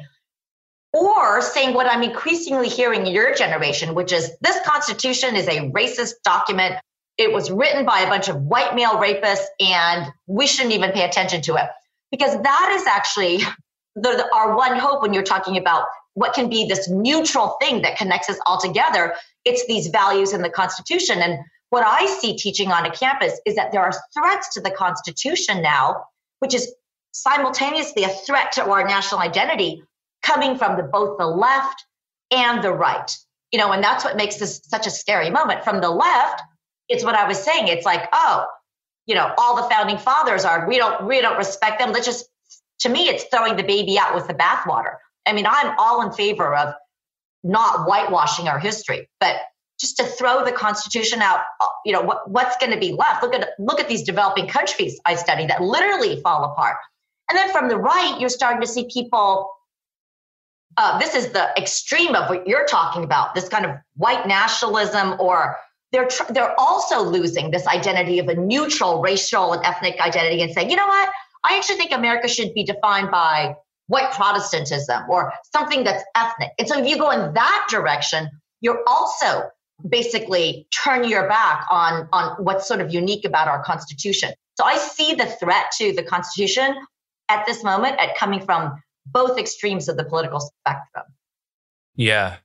Or saying what I'm increasingly hearing in your generation, which is this Constitution is a racist document. It was written by a bunch of white male rapists, and we shouldn't even pay attention to it. Because that is actually *laughs* the, the, our one hope when you're talking about what can be this neutral thing that connects us all together. It's these values in the Constitution. And what I see teaching on a campus is that there are threats to the Constitution now, which is simultaneously a threat to our national identity coming from the, both the left and the right. You know, and that's what makes this such a scary moment. From the left, it's what I was saying. It's like, oh, you know, all the founding fathers are we don't we don't respect them. Let's just to me, it's throwing the baby out with the bathwater. I mean, I'm all in favor of not whitewashing our history, but just to throw the Constitution out, you know, what, what's going to be left? Look at look at these developing countries I study that literally fall apart. And then from the right, you're starting to see people. Uh, this is the extreme of what you're talking about. This kind of white nationalism, or they're tr- they're also losing this identity of a neutral racial and ethnic identity, and saying, you know what? I actually think America should be defined by white Protestantism or something that's ethnic. And so if you go in that direction, you're also basically turn your back on on what's sort of unique about our constitution. So i see the threat to the constitution at this moment at coming from both extremes of the political spectrum. Yeah.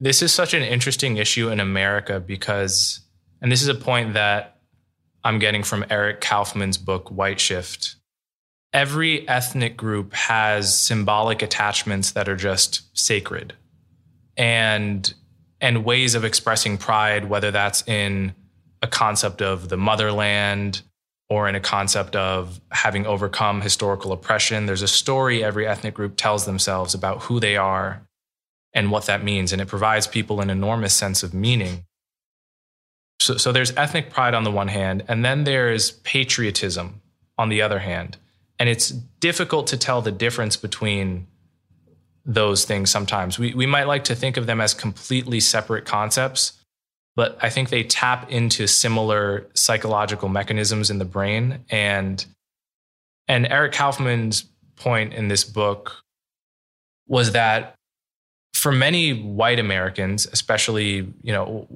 This is such an interesting issue in america because and this is a point that i'm getting from eric kaufmann's book white shift. Every ethnic group has symbolic attachments that are just sacred. And and ways of expressing pride, whether that's in a concept of the motherland or in a concept of having overcome historical oppression. There's a story every ethnic group tells themselves about who they are and what that means. And it provides people an enormous sense of meaning. So, so there's ethnic pride on the one hand, and then there's patriotism on the other hand. And it's difficult to tell the difference between those things sometimes. We, we might like to think of them as completely separate concepts, but I think they tap into similar psychological mechanisms in the brain. And, and Eric Kaufmann's point in this book was that for many white Americans, especially, you know,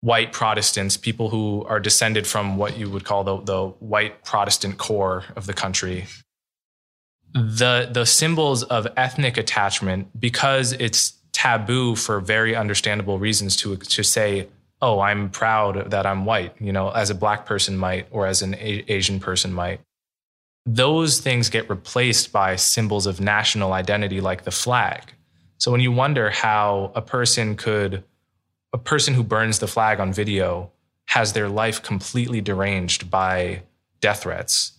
white Protestants, people who are descended from what you would call the, the white Protestant core of the country, the the symbols of ethnic attachment because it's taboo for very understandable reasons to to say oh i'm proud that i'm white you know as a black person might or as an a- asian person might those things get replaced by symbols of national identity like the flag. So when you wonder how a person could, a person who burns the flag on video has their life completely deranged by death threats,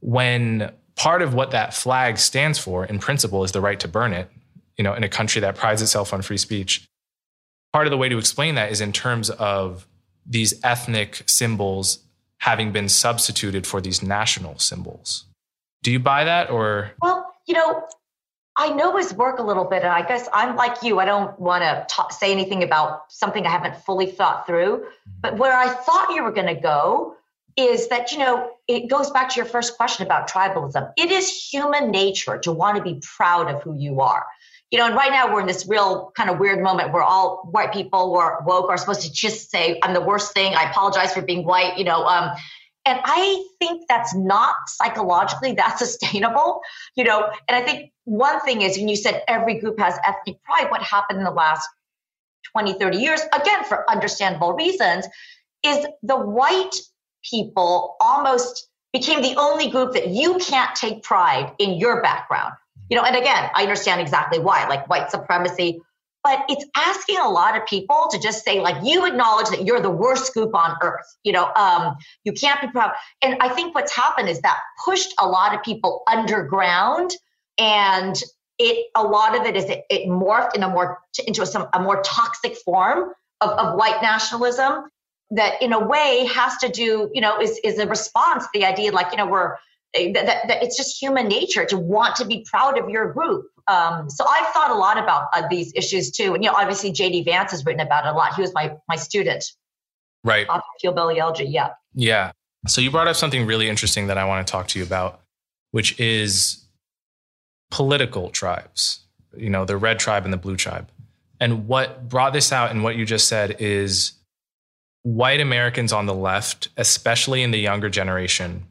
when part of what that flag stands for in principle is the right to burn it, you know, in a country that prides itself on free speech. Part of the way to explain that is in terms of these ethnic symbols having been substituted for these national symbols. Do you buy that or? Well, you know, I know his work a little bit, and I guess I'm like you. I don't want to say anything about something I haven't fully thought through. Mm-hmm. But where I thought you were going to go is that, you know, it goes back to your first question about tribalism. It is human nature to want to be proud of who you are you know, and right now we're in this real kind of weird moment where all white people who are woke are supposed to just say, I'm the worst thing. I apologize for being white, you know. Um, and I think that's not psychologically that *laughs* sustainable, you know. And I think one thing is when you said every group has ethnic pride, what happened in the last 20, 30 years, again, for understandable reasons, is the white people almost became the only group that you can't take pride in your background you know, and again, I understand exactly why, like white supremacy, but it's asking a lot of people to just say, like, you acknowledge that you're the worst group on earth. You know, um, you can't be proud. And I think what's happened is that pushed a lot of people underground, and it a lot of it is it, it morphed in a more into a, some a more toxic form of, of white nationalism that in a way has to do you know is is a response to the idea like you know we're that, that, that, it's just human nature to want to be proud of your group. Um, so I've thought a lot about uh, these issues too. And you know, obviously JD Vance has written about it a lot. He was my my student. Right. Hillbilly Elegy. Yeah. Yeah. So you brought up something really interesting that I want to talk to you about, which is political tribes. You know, the red tribe and the blue tribe. And what brought this out and what you just said is white Americans on the left, especially in the younger generation,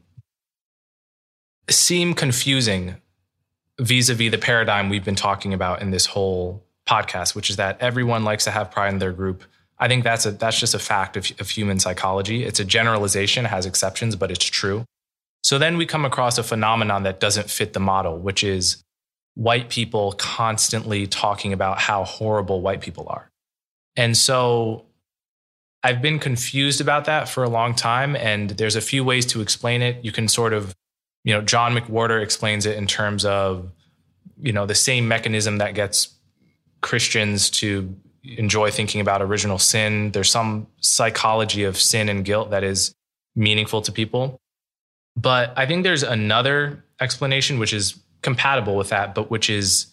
seem confusing vis-a-vis the paradigm we've been talking about in this whole podcast, which is that everyone likes to have pride in their group. I think that's a that's just a fact of, of human psychology. It's a generalization, has exceptions, but it's true. So then we come across a phenomenon that doesn't fit the model, which is white people constantly talking about how horrible white people are. And so I've been confused about that for a long time. And there's a few ways to explain it. You can sort of you know, John McWhorter explains it in terms of, you know, the same mechanism that gets Christians to enjoy thinking about original sin. There's some psychology of sin and guilt that is meaningful to people. But I think there's another explanation which is compatible with that, but which is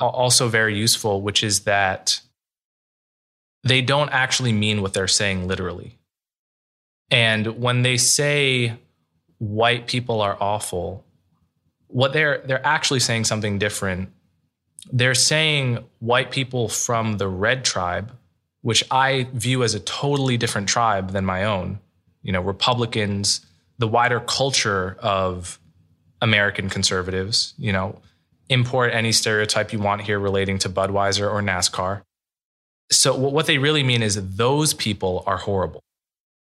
also very useful, which is that they don't actually mean what they're saying literally. And when they say white people are awful, what they're they're actually saying something different. They're saying white people from the red tribe, which I view as a totally different tribe than my own. You know, Republicans, the wider culture of American conservatives, you know, import any stereotype you want here relating to Budweiser or NASCAR. So what they really mean is those people are horrible.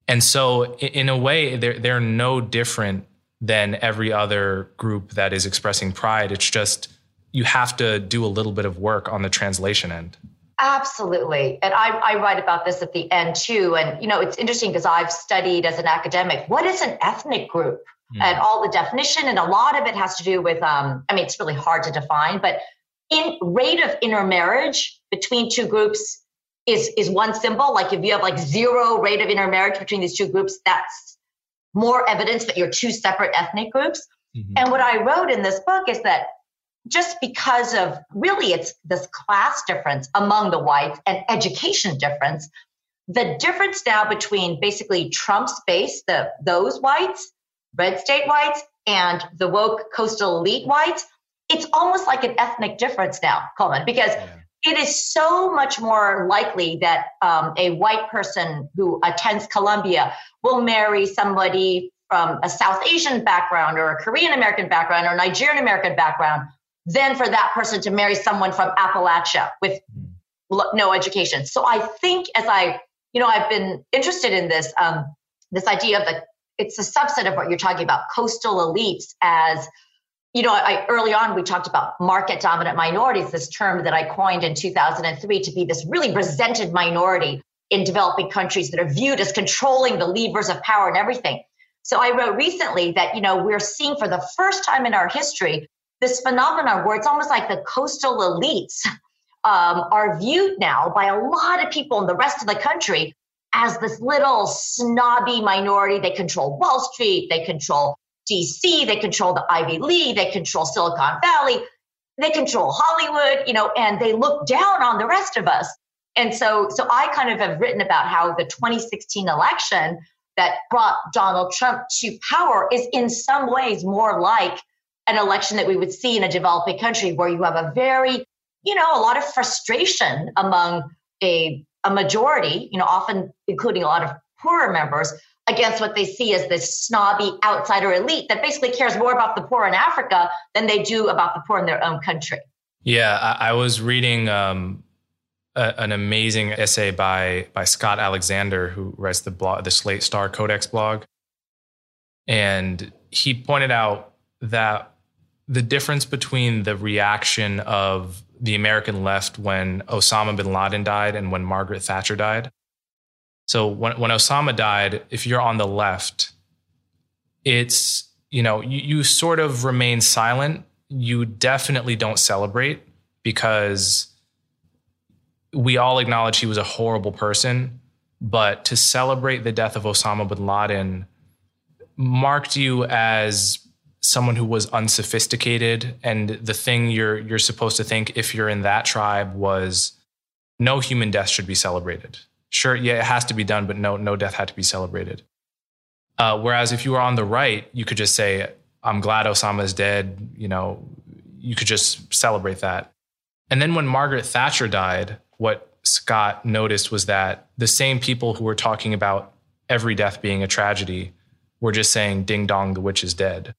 And so, in a way, they're, they're no different than every other group that is expressing pride. It's just you have to do a little bit of work on the translation end. Absolutely. And I, I write about this at the end too. And, you know, it's interesting because I've studied as an academic what is an ethnic group mm. and all the definition. And a lot of it has to do with, um, I mean, it's really hard to define, but in rate of intermarriage between two groups is is one symbol. Like if you have like zero rate of intermarriage between these two groups, that's more evidence that you're two separate ethnic groups. Mm-hmm. And what I wrote in this book is that just because of really it's this class difference among the whites and education difference, the difference now between basically Trump's base, the those whites, red state whites, and the woke coastal elite whites, it's almost like an ethnic difference now, Coleman, because yeah it is so much more likely that um, a white person who attends Columbia will marry somebody from a South Asian background or a Korean American background or Nigerian American background than for that person to marry someone from Appalachia with no education. So I think as I, you know, I've been interested in this, um, this idea of the it's a subset of what you're talking about coastal elites as you know I, early on we talked about market dominant minorities this term that i coined in 2003 to be this really resented minority in developing countries that are viewed as controlling the levers of power and everything so i wrote recently that you know we're seeing for the first time in our history this phenomenon where it's almost like the coastal elites um, are viewed now by a lot of people in the rest of the country as this little snobby minority. They control Wall Street, they control DC, they control the Ivy League, they control Silicon Valley, they control Hollywood, you know, and they look down on the rest of us. And so, so I kind of have written about how the 2016 election that brought Donald Trump to power is in some ways more like an election that we would see in a developing country where you have a very, you know, a lot of frustration among a, a majority, you know, often including a lot of poorer members against what they see as this snobby outsider elite that basically cares more about the poor in Africa than they do about the poor in their own country. Yeah, I, I was reading um, a, an amazing essay by by Scott Alexander, who writes the blog, the Slate Star Codex blog, and he pointed out that the difference between the reaction of the American left when Osama bin Laden died and when Margaret Thatcher died. So when, when Osama died, if you're on the left, it's, you know, you, you sort of remain silent. You definitely don't celebrate because we all acknowledge he was a horrible person. But to celebrate the death of Osama bin Laden marked you as someone who was unsophisticated and the thing you're you're supposed to think if you're in that tribe was no human death should be celebrated sure yeah it has to be done but no no death had to be celebrated. Uh, whereas if you were on the right you could just say i'm glad osama is dead you know you could just celebrate that. And then when margaret thatcher died what scott noticed was that the same people who were talking about every death being a tragedy were just saying ding dong the witch is dead.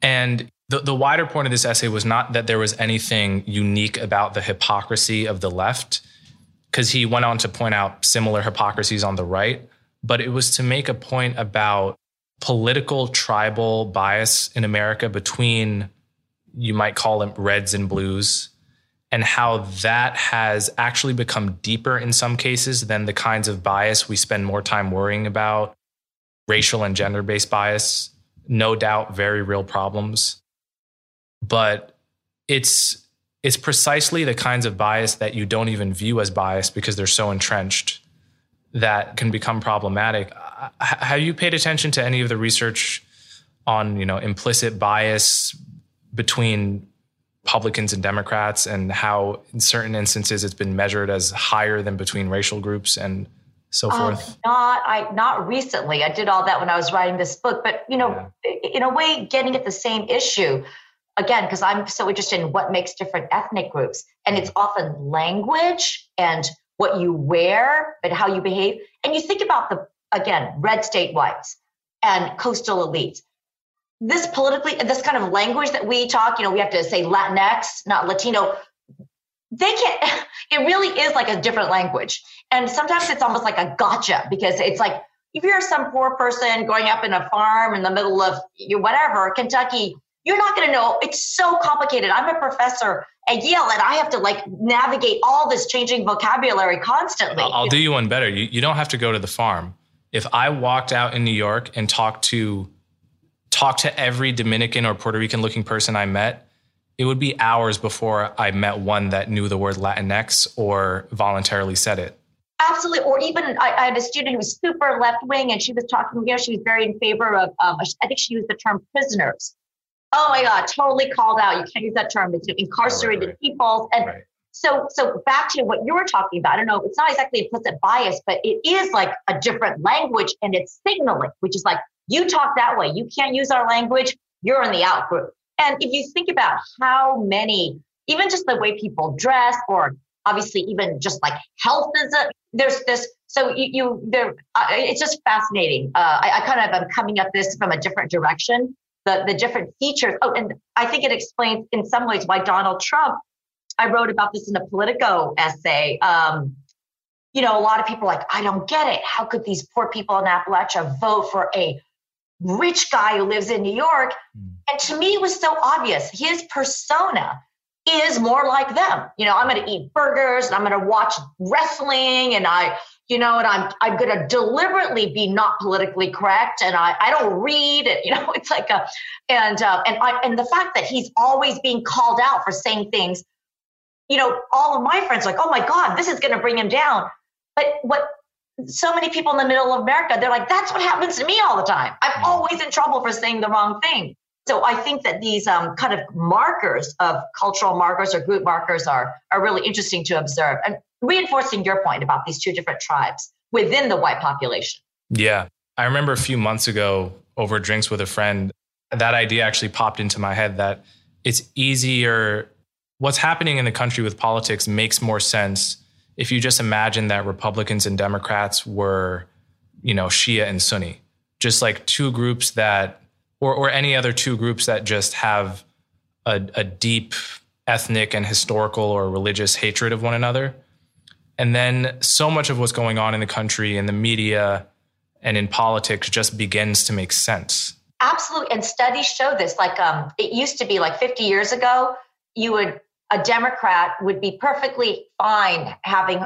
And the, the wider point of this essay was not that there was anything unique about the hypocrisy of the left, because he went on to point out similar hypocrisies on the right, but it was to make a point about political tribal bias in America between, you might call them reds and blues, and how that has actually become deeper in some cases than the kinds of bias we spend more time worrying about, racial and gender based bias no doubt very real problems. But it's it's precisely the kinds of bias that you don't even view as bias because they're so entrenched that can become problematic have you paid attention to any of the research on you know implicit bias between Republicans and Democrats and how in certain instances it's been measured as higher than between racial groups and so um, forth? Um, not I not recently. I did all that when I was writing this book, but you know, yeah. in a way, getting at the same issue again because I'm so interested in what makes different ethnic groups, and it's often language and what you wear and how you behave. And you think about the again red state whites and coastal elites. This politically, this kind of language that we talk, you know, we have to say Latinx, not Latino they can't *laughs* it really is like a different language and sometimes it's almost like a gotcha because it's like if you're some poor person going up in a farm in the middle of whatever kentucky you're not going to know it's so complicated i'm a professor at yale and i have to like navigate all this changing vocabulary constantly i'll, I'll do you one better you, you don't have to go to the farm if i walked out in new york and talked to talk to every dominican or puerto rican looking person i met it would be hours before I met one that knew the word Latinx or voluntarily said it. Absolutely. Or even I, I had a student who was super left wing and she was talking, you know, she was very in favor of, um, I think she used the term prisoners. Oh my God, totally called out. You can't use that term. It's incarcerated right, right. people. And right. so, so back to what you were talking about, I don't know, it's not exactly implicit bias, but it is like a different language and it's signaling, which is like, you talk that way. You can't use our language. You're in the out group. And if you think about how many, even just the way people dress, or obviously even just like health is a, there's this. So you, you there, uh, it's just fascinating. Uh, I, I kind of am coming at this from a different direction. The the different features. Oh, and I think it explains in some ways why Donald Trump. I wrote about this in a Politico essay. Um, you know, a lot of people like, I don't get it. How could these poor people in Appalachia vote for a rich guy who lives in New York. Mm. And to me, it was so obvious. His persona is more like them. You know, I'm going to eat burgers and I'm going to watch wrestling and I, you know, and I'm I'm going to deliberately be not politically correct and I I don't read it. You *laughs* know, it's like a and uh, and I and the fact that he's always being called out for saying things. You know, all of my friends are like, oh my God, this is going to bring him down. But what so many people in the middle of America, they're like, that's what happens to me all the time. I'm always in trouble for saying the wrong thing. So I think that these um, kind of markers of cultural markers or group markers are, are really interesting to observe and reinforcing your point about these two different tribes within the white population. Yeah. I remember a few months ago over drinks with a friend, that idea actually popped into my head that it's easier. What's happening in the country with politics makes more sense if you just imagine that Republicans and Democrats were, you know, Shia and Sunni, just like two groups that or, or any other two groups that just have a, a deep ethnic and historical or religious hatred of one another. And then so much of what's going on in the country, in the media, and in politics just begins to make sense. Absolutely. And studies show this. Like um, it used to be like 50 years ago, you would, a Democrat would be perfectly fine having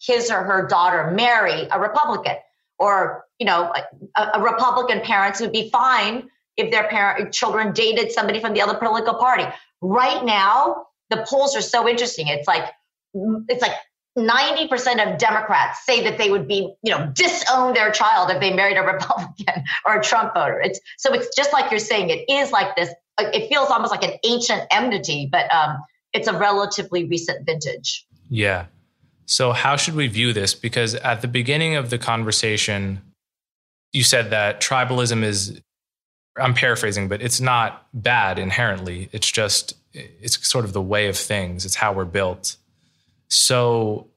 his or her daughter marry a Republican. Or, you know, a, a Republican parents would be fine if their parent children dated somebody from the other political party. Right now, the polls are so interesting. It's like it's like 90% of Democrats say that they would be, you know, disown their child if they married a *laughs* Republican or a Trump voter. It's so it's just like you're saying, it is like this, it feels almost like an ancient enmity, but um, it's a relatively recent vintage. Yeah. So how should we view this? Because at the beginning of the conversation, you said that tribalism is I'm paraphrasing, but it's not bad inherently. It's just, it's sort of the way of things, it's how we're built. So,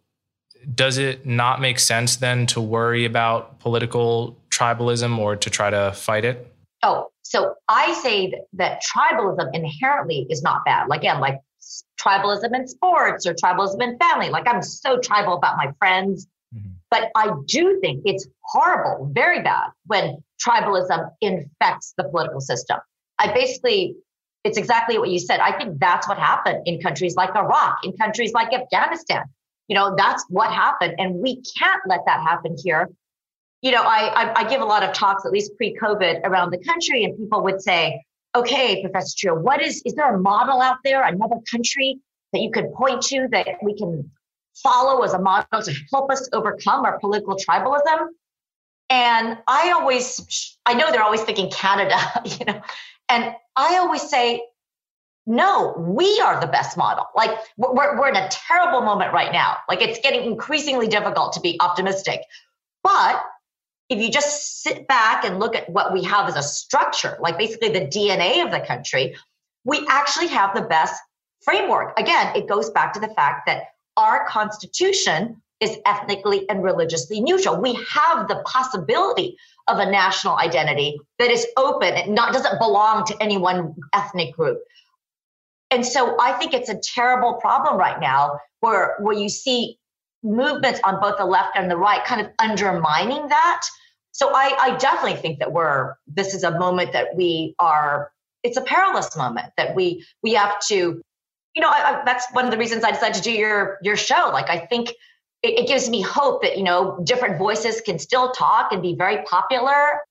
does it not make sense then to worry about political tribalism or to try to fight it? Oh, so I say that, that tribalism inherently is not bad. Like, again, like tribalism in sports or tribalism in family. Like, I'm so tribal about my friends. Mm-hmm. But I do think it's horrible, very bad, when tribalism infects the political system. I basically, it's exactly what you said. I think that's what happened in countries like Iraq, in countries like Afghanistan. You know, that's what happened. And we can't let that happen here. You know, I, I, I give a lot of talks, at least pre COVID, around the country, and people would say, okay, Professor Chua, what is, is there a model out there, another country that you could point to that we can follow as a model to help us overcome our political tribalism? And I always, I know they're always thinking Canada, *laughs* you know, and I always say, no, we are the best model. Like we're, we're in a terrible moment right now. Like it's getting increasingly difficult to be optimistic. But if you just sit back and look at what we have as a structure, like basically the DNA of the country, we actually have the best framework. Again, it goes back to the fact that our constitution is ethnically and religiously neutral. We have the possibility of a national identity that is open and not doesn't belong to any one ethnic group. And so I think it's a terrible problem right now where where you see movements on both the left and the right kind of undermining that. So I, I definitely think that we're this is a moment that we are it's a perilous moment that we we have to you know I, I, that's one of the reasons I decided to do your your show like I think it, it gives me hope that you know different voices can still talk and be very popular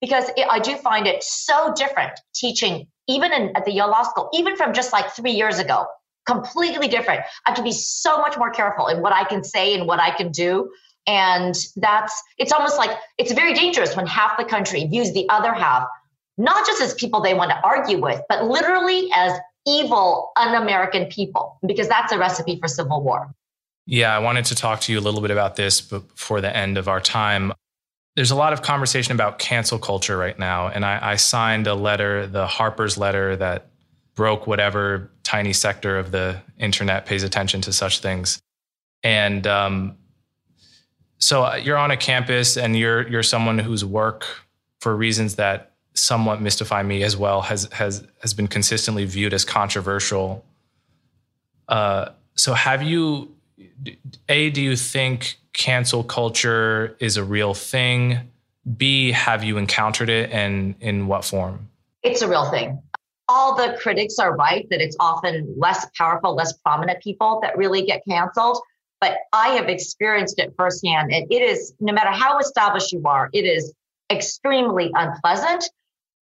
because it, I do find it so different teaching even in, at the Yale Law School, even from just like three years ago, completely different. I can be so much more careful in what I can say and what I can do. And that's, it's almost like it's very dangerous when half the country views the other half, not just as people they want to argue with, but literally as evil, un American people, because that's a recipe for civil war. Yeah, I wanted to talk to you a little bit about this before the end of our time. There's a lot of conversation about cancel culture right now. And I, I signed a letter, the Harper's letter that broke whatever tiny sector of the internet pays attention to such things. And um, so uh, you're on a campus and you're you're someone whose work, for reasons that somewhat mystify me as well, has has has been consistently viewed as controversial. Uh, so have you a, do you think cancel culture is a real thing? B, have you encountered it and in what form? It's a real thing. All the critics are right that it's often less powerful, less prominent people that really get canceled. But I have experienced it firsthand. And it is, no matter how established you are, it is extremely unpleasant.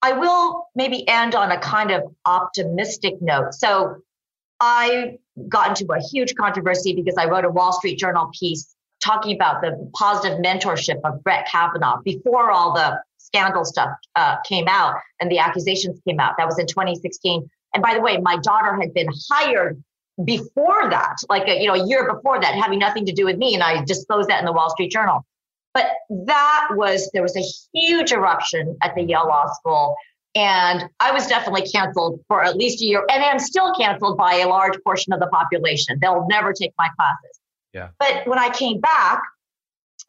I will maybe end on a kind of optimistic note. So I got into a huge controversy because I wrote a Wall Street Journal piece talking about the positive mentorship of Brett Kavanaugh before all the scandal stuff uh, came out and the accusations came out. That was in 2016. And by the way, my daughter had been hired before that, like a, you know, a year before that, having nothing to do with me, and I disclosed that in the Wall Street Journal. But that was there was a huge eruption at the Yale Law School. And I was definitely canceled for at least a year. And I'm still canceled by a large portion of the population. They'll never take my classes. Yeah. But when I came back,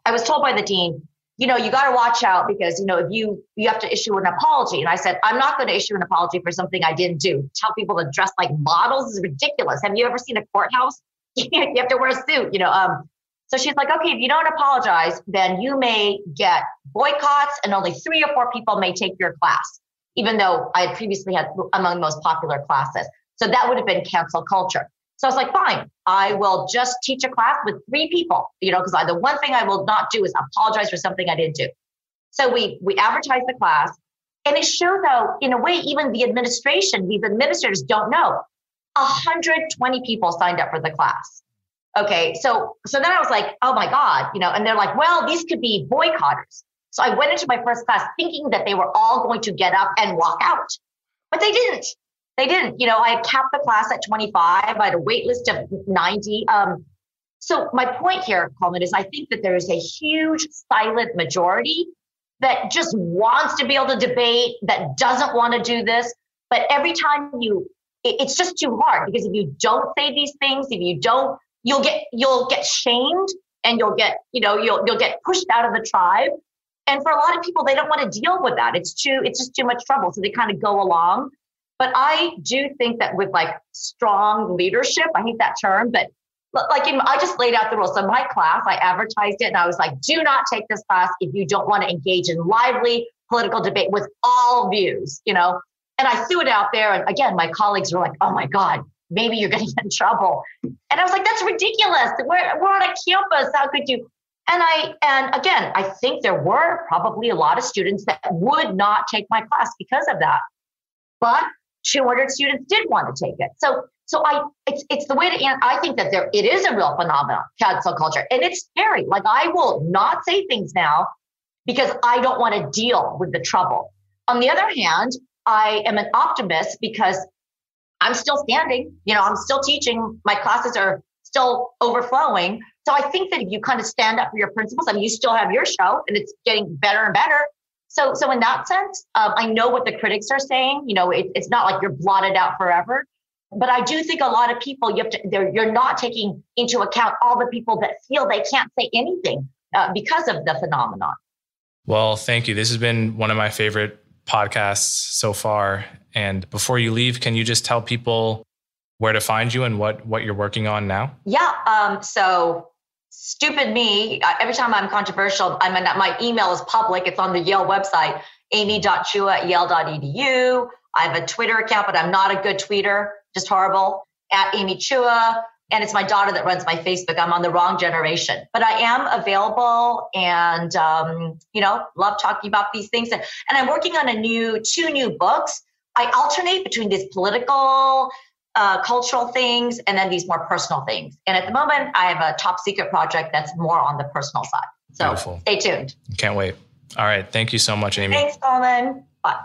I was told by the dean, you know, you got to watch out because, you know, if you you have to issue an apology. And I said, I'm not going to issue an apology for something I didn't do. Tell people to dress like models is ridiculous. Have you ever seen a courthouse? *laughs* you have to wear a suit, you know. Um, so she's like, okay, if you don't apologize, then you may get boycotts and only three or four people may take your class, even though I had previously had among the most popular classes. So that would have been cancel culture. So I was like, fine, I will just teach a class with three people, you know, because the one thing I will not do is apologize for something I didn't do. So we we advertise the class, and it showed though, in a way, even the administration, these administrators don't know. 120 people signed up for the class. Okay, so so then I was like, oh my God, you know, and they're like, well, these could be boycotters. So I went into my first class thinking that they were all going to get up and walk out, but they didn't. They didn't. You know, I capped the class at 25. I had a wait list of 90. Um, so my point here, Coleman, is I think that there is a huge silent majority that just wants to be able to debate, that doesn't want to do this. But every time you, it's just too hard because if you don't say these things, if you don't you'll get you'll get shamed and you'll get you know you'll you'll get pushed out of the tribe and for a lot of people they don't want to deal with that it's too it's just too much trouble so they kind of go along but i do think that with like strong leadership i hate that term but like in, i just laid out the rules so my class i advertised it and i was like do not take this class if you don't want to engage in lively political debate with all views you know and i threw it out there and again my colleagues were like oh my god maybe you're going to get in *laughs* trouble. And I was like, that's ridiculous. We're, we're on a campus. How could you? And I, and again, I think there were probably a lot of students that would not take my class because of that. But 200 students did want to take it. So, so I, it's, it's the way to, end I think that there, it is a real phenomenon, cancel culture. And it's scary. Like I will not say things now because I don't want to deal with the trouble. On the other hand, I am an optimist because I'm still standing. You know, I'm still teaching. My classes are still overflowing. So I think that if you kind of stand up for your principles, I mean, you still have your show and it's getting better and better. So, so in that sense, um, I know what the critics are saying. You know, it, it's not like you're blotted out forever. But I do think a lot of people, you have to, you're not taking into account all the people that feel they can't say anything uh, because of the phenomenon. Well, thank you. This has been one of my favorite podcasts so far. And before you leave, can you just tell people where to find you and what what you're working on now? Yeah. Um, so stupid me. Every time I'm controversial, I'm in, my email is public. It's on the Yale website, amy.chua at yale.edu. I have a Twitter account, but I'm not a good tweeter, just horrible. At Amy Chua. And it's my daughter that runs my Facebook. I'm on the wrong generation, but I am available and, um, you know, love talking about these things. And, and I'm working on a new, two new books I alternate between these political, uh, cultural things and then these more personal things. And at the moment, I have a top secret project that's more on the personal side. So Beautiful. stay tuned. Can't wait. All right. Thank you so much, Amy. Thanks, Coleman. Bye.